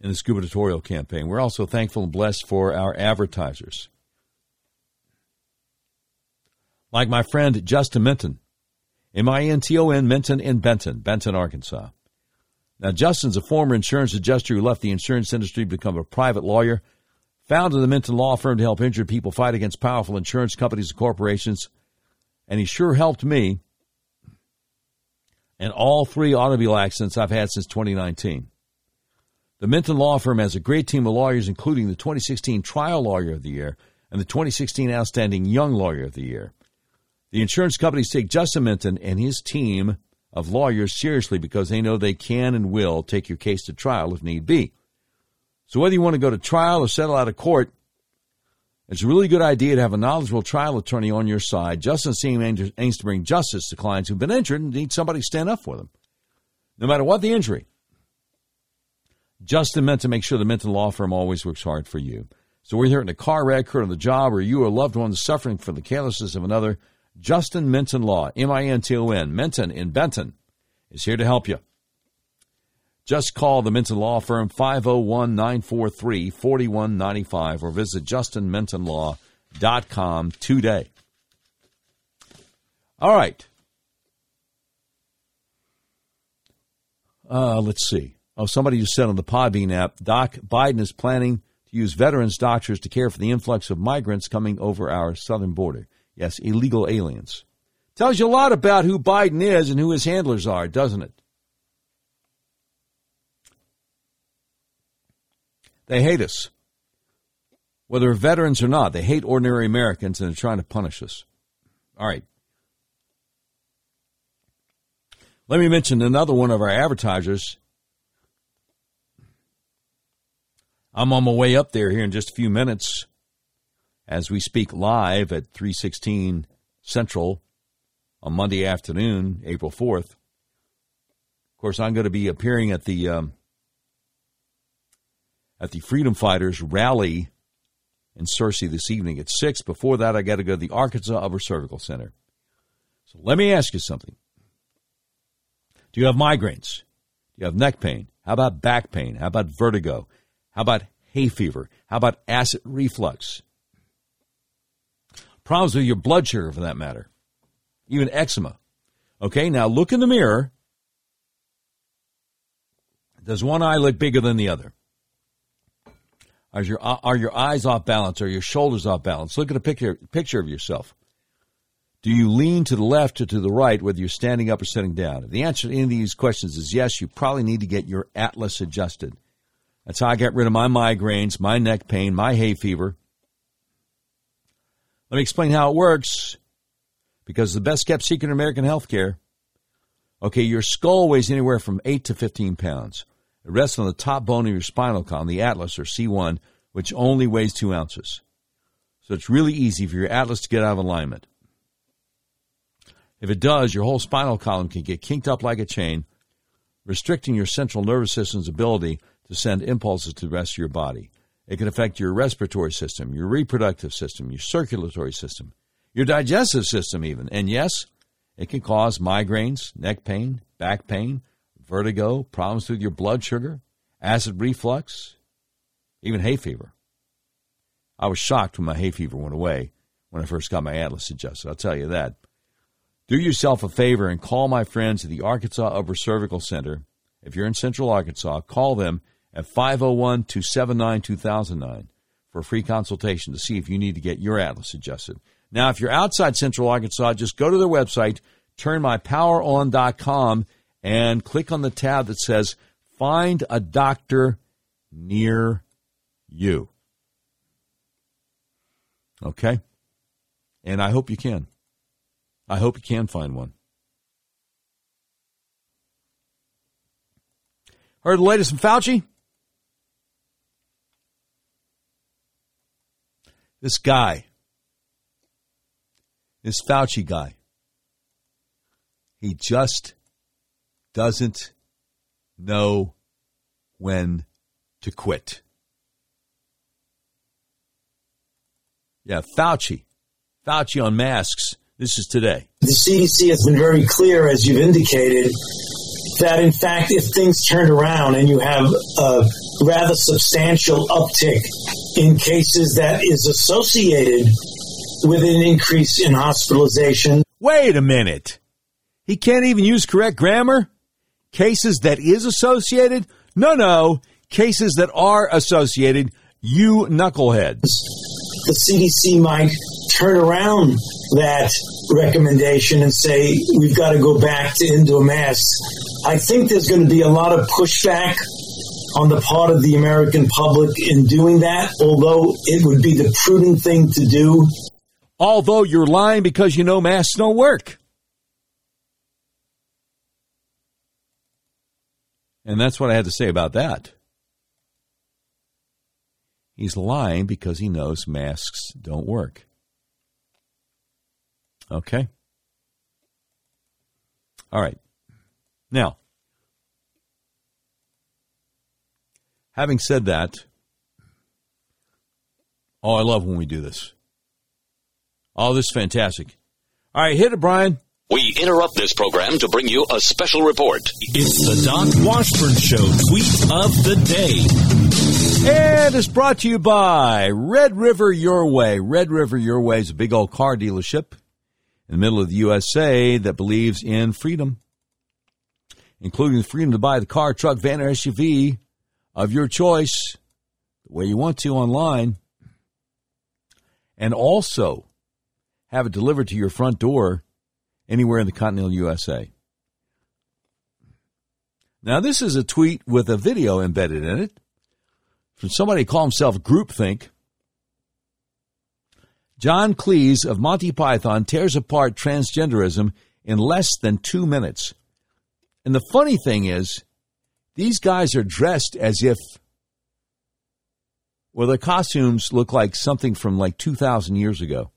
in this gubernatorial campaign. We're also thankful and blessed for our advertisers. Like my friend Justin Minton, M I N T O N, Minton in Benton, Benton, Arkansas. Now, Justin's a former insurance adjuster who left the insurance industry to become a private lawyer, founded the Minton Law Firm to help injured people fight against powerful insurance companies and corporations, and he sure helped me and all three automobile accidents I've had since 2019. The Minton Law Firm has a great team of lawyers, including the 2016 Trial Lawyer of the Year and the 2016 Outstanding Young Lawyer of the Year. The insurance companies take Justin Minton and his team of lawyers seriously because they know they can and will take your case to trial if need be. So whether you want to go to trial or settle out of court, it's a really good idea to have a knowledgeable trial attorney on your side. Justin team aims to bring justice to clients who've been injured and need somebody to stand up for them, no matter what the injury. Justin meant to make sure the Minton Law Firm always works hard for you. So whether you're in a car wreck, hurt on the job, or you or a loved one suffering from the carelessness of another, Justin Minton Law, M-I-N-T-O-N, Minton in Benton, is here to help you. Just call the Minton Law Firm 501 943 4195 or visit justinmintonlaw.com today. All right. Uh, let's see. Oh, somebody just said on the Podbean app, Doc, Biden is planning to use veterans doctors to care for the influx of migrants coming over our southern border. Yes, illegal aliens. Tells you a lot about who Biden is and who his handlers are, doesn't it? They hate us. Whether veterans or not, they hate ordinary Americans and they're trying to punish us. All right. Let me mention another one of our advertisers. I'm on my way up there here in just a few minutes as we speak live at 316 Central on Monday afternoon, April 4th. Of course, I'm going to be appearing at the um, at the Freedom Fighters rally in Searcy this evening at 6. Before that, I got to go to the Arkansas Upper Cervical Center. So let me ask you something. Do you have migraines? Do you have neck pain? How about back pain? How about vertigo? How about hay fever? How about acid reflux? Problems with your blood sugar, for that matter. Even eczema. Okay, now look in the mirror. Does one eye look bigger than the other? Are your uh, are your eyes off balance? Are your shoulders off balance? Look at a picture picture of yourself. Do you lean to the left or to the right, whether you're standing up or sitting down? If the answer to any of these questions is yes, you probably need to get your atlas adjusted. That's how I got rid of my migraines, my neck pain, my hay fever. Let me explain how it works because the best kept secret in American healthcare. Okay, your skull weighs anywhere from 8 to 15 pounds. It rests on the top bone of your spinal column, the atlas or C1, which only weighs two ounces. So it's really easy for your atlas to get out of alignment. If it does, your whole spinal column can get kinked up like a chain, restricting your central nervous system's ability to send impulses to the rest of your body. It can affect your respiratory system, your reproductive system, your circulatory system, your digestive system, even. And yes, it can cause migraines, neck pain, back pain, vertigo, problems with your blood sugar, acid reflux, even hay fever. I was shocked when my hay fever went away when I first got my atlas adjusted. I'll tell you that. Do yourself a favor and call my friends at the Arkansas Upper Cervical Center. If you're in Central Arkansas, call them at 501 279 2009 for a free consultation to see if you need to get your atlas adjusted. Now, if you're outside Central Arkansas, just go to their website, turnmypoweron.com, and click on the tab that says Find a Doctor Near You. Okay? And I hope you can. I hope you can find one. Heard the latest from Fauci? This guy, this Fauci guy, he just doesn't know when to quit. Yeah, Fauci. Fauci on masks. This is today. The CDC has been very clear, as you've indicated, that in fact, if things turn around and you have a rather substantial uptick in cases that is associated with an increase in hospitalization. Wait a minute. He can't even use correct grammar? Cases that is associated? No, no. Cases that are associated, you knuckleheads. The CDC might turn around that recommendation and say we've got to go back to indoor masks. I think there's going to be a lot of pushback on the part of the American public in doing that, although it would be the prudent thing to do. Although you're lying because you know masks don't work. And that's what I had to say about that. He's lying because he knows masks don't work. Okay? All right. Now, having said that, oh, I love when we do this. Oh, this is fantastic. All right, hit it, Brian. We interrupt this program to bring you a special report. It's the Doc Washburn Show tweet of the day. And it's brought to you by Red River Your Way. Red River Your Way is a big old car dealership in the middle of the USA that believes in freedom, including the freedom to buy the car, truck, van, or SUV of your choice the way you want to online, and also have it delivered to your front door anywhere in the continental USA. Now, this is a tweet with a video embedded in it from somebody called himself Groupthink. John Cleese of Monty Python tears apart transgenderism in less than two minutes. And the funny thing is, these guys are dressed as if, well, their costumes look like something from like 2,000 years ago.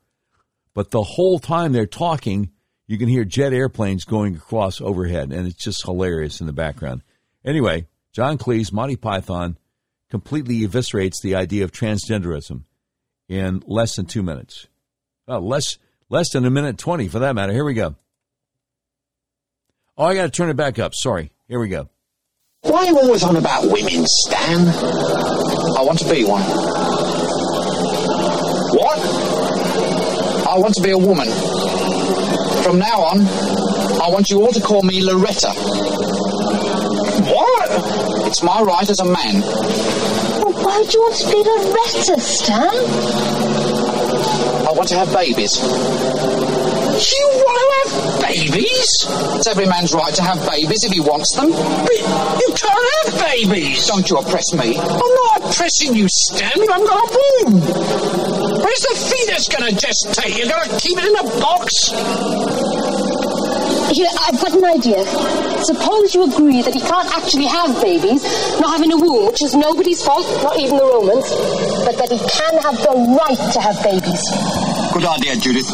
But the whole time they're talking, you can hear jet airplanes going across overhead, and it's just hilarious in the background. Anyway, John Cleese, Monty Python, completely eviscerates the idea of transgenderism in less than two minutes. Well, less less than a minute twenty for that matter. Here we go. Oh, I got to turn it back up. Sorry. Here we go. Why are you always on about women, Stan? I want to be one. What? I want to be a woman. From now on, I want you all to call me Loretta. What? It's my right as a man. Well, why do you want to be Loretta, Stan? I want to have babies. You want to have babies? It's every man's right to have babies if he wants them. But you can't have babies. Don't you oppress me. I'm not oppressing you, Stan. You haven't got a womb. Where's the fetus going to gestate? You're going to keep it in a box? Here, I've got an idea. Suppose you agree that he can't actually have babies, not having a womb, which is nobody's fault, not even the Romans, but that he can have the right to have babies. Good idea, Judith.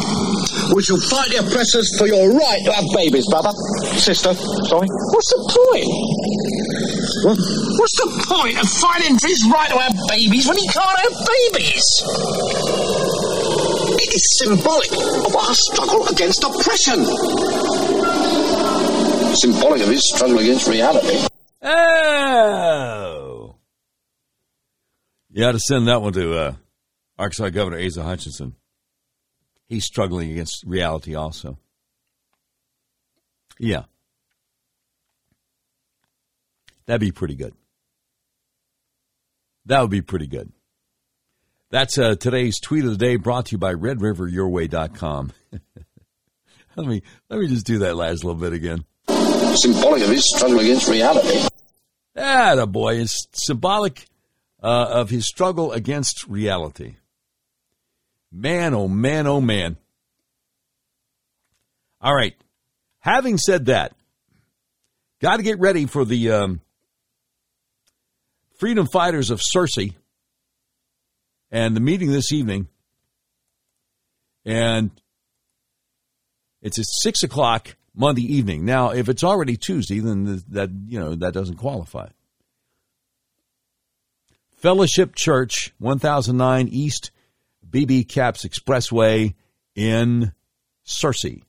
We shall fight the oppressors for your right to have babies, brother. Sister, sorry. What's the point? What? What's the point of fighting for his right to have babies when he can't have babies? It is symbolic of our struggle against oppression. Symbolic of his struggle against reality. Oh. You ought to send that one to uh, Arkansas Governor Asa Hutchinson. He's struggling against reality also. Yeah. That'd be pretty good. That would be pretty good. That's uh, today's tweet of the day brought to you by RedRiverYourWay.com. let me let me just do that last little bit again. Symbolic of his struggle against reality. That a boy is symbolic uh, of his struggle against reality. Man, oh man, oh man. All right. Having said that, got to get ready for the um, freedom fighters of Searcy and the meeting this evening. And it's at six o'clock Monday evening. Now, if it's already Tuesday, then that you know that doesn't qualify. Fellowship Church, 1009 East Beebe Capps Expressway in Searcy.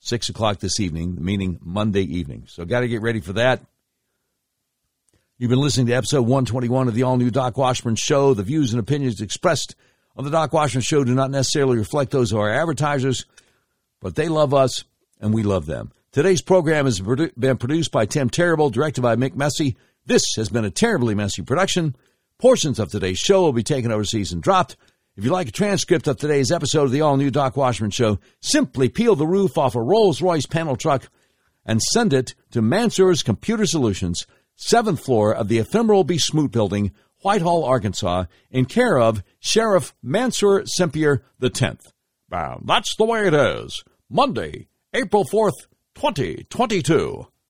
Six o'clock this evening, meaning Monday evening. So, got to get ready for that. You've been listening to episode 121 of the all new Doc Washburn Show. The views and opinions expressed on the Doc Washburn Show do not necessarily reflect those of our advertisers, but they love us and we love them. Today's program has been produced by Tim Terrible, directed by Mick Messy. This has been a terribly messy production. Portions of today's show will be taken overseas and dropped. If you'd like a transcript of today's episode of the all new Doc Washburn Show, simply peel the roof off a Rolls Royce panel truck and send it to Mansour's Computer Solutions, seventh floor of the ephemeral B. Smoot Building, Whitehall, Arkansas, in care of Sheriff Mansour Sempier X. Now, that's the way it is. Monday, April 4th, 2022.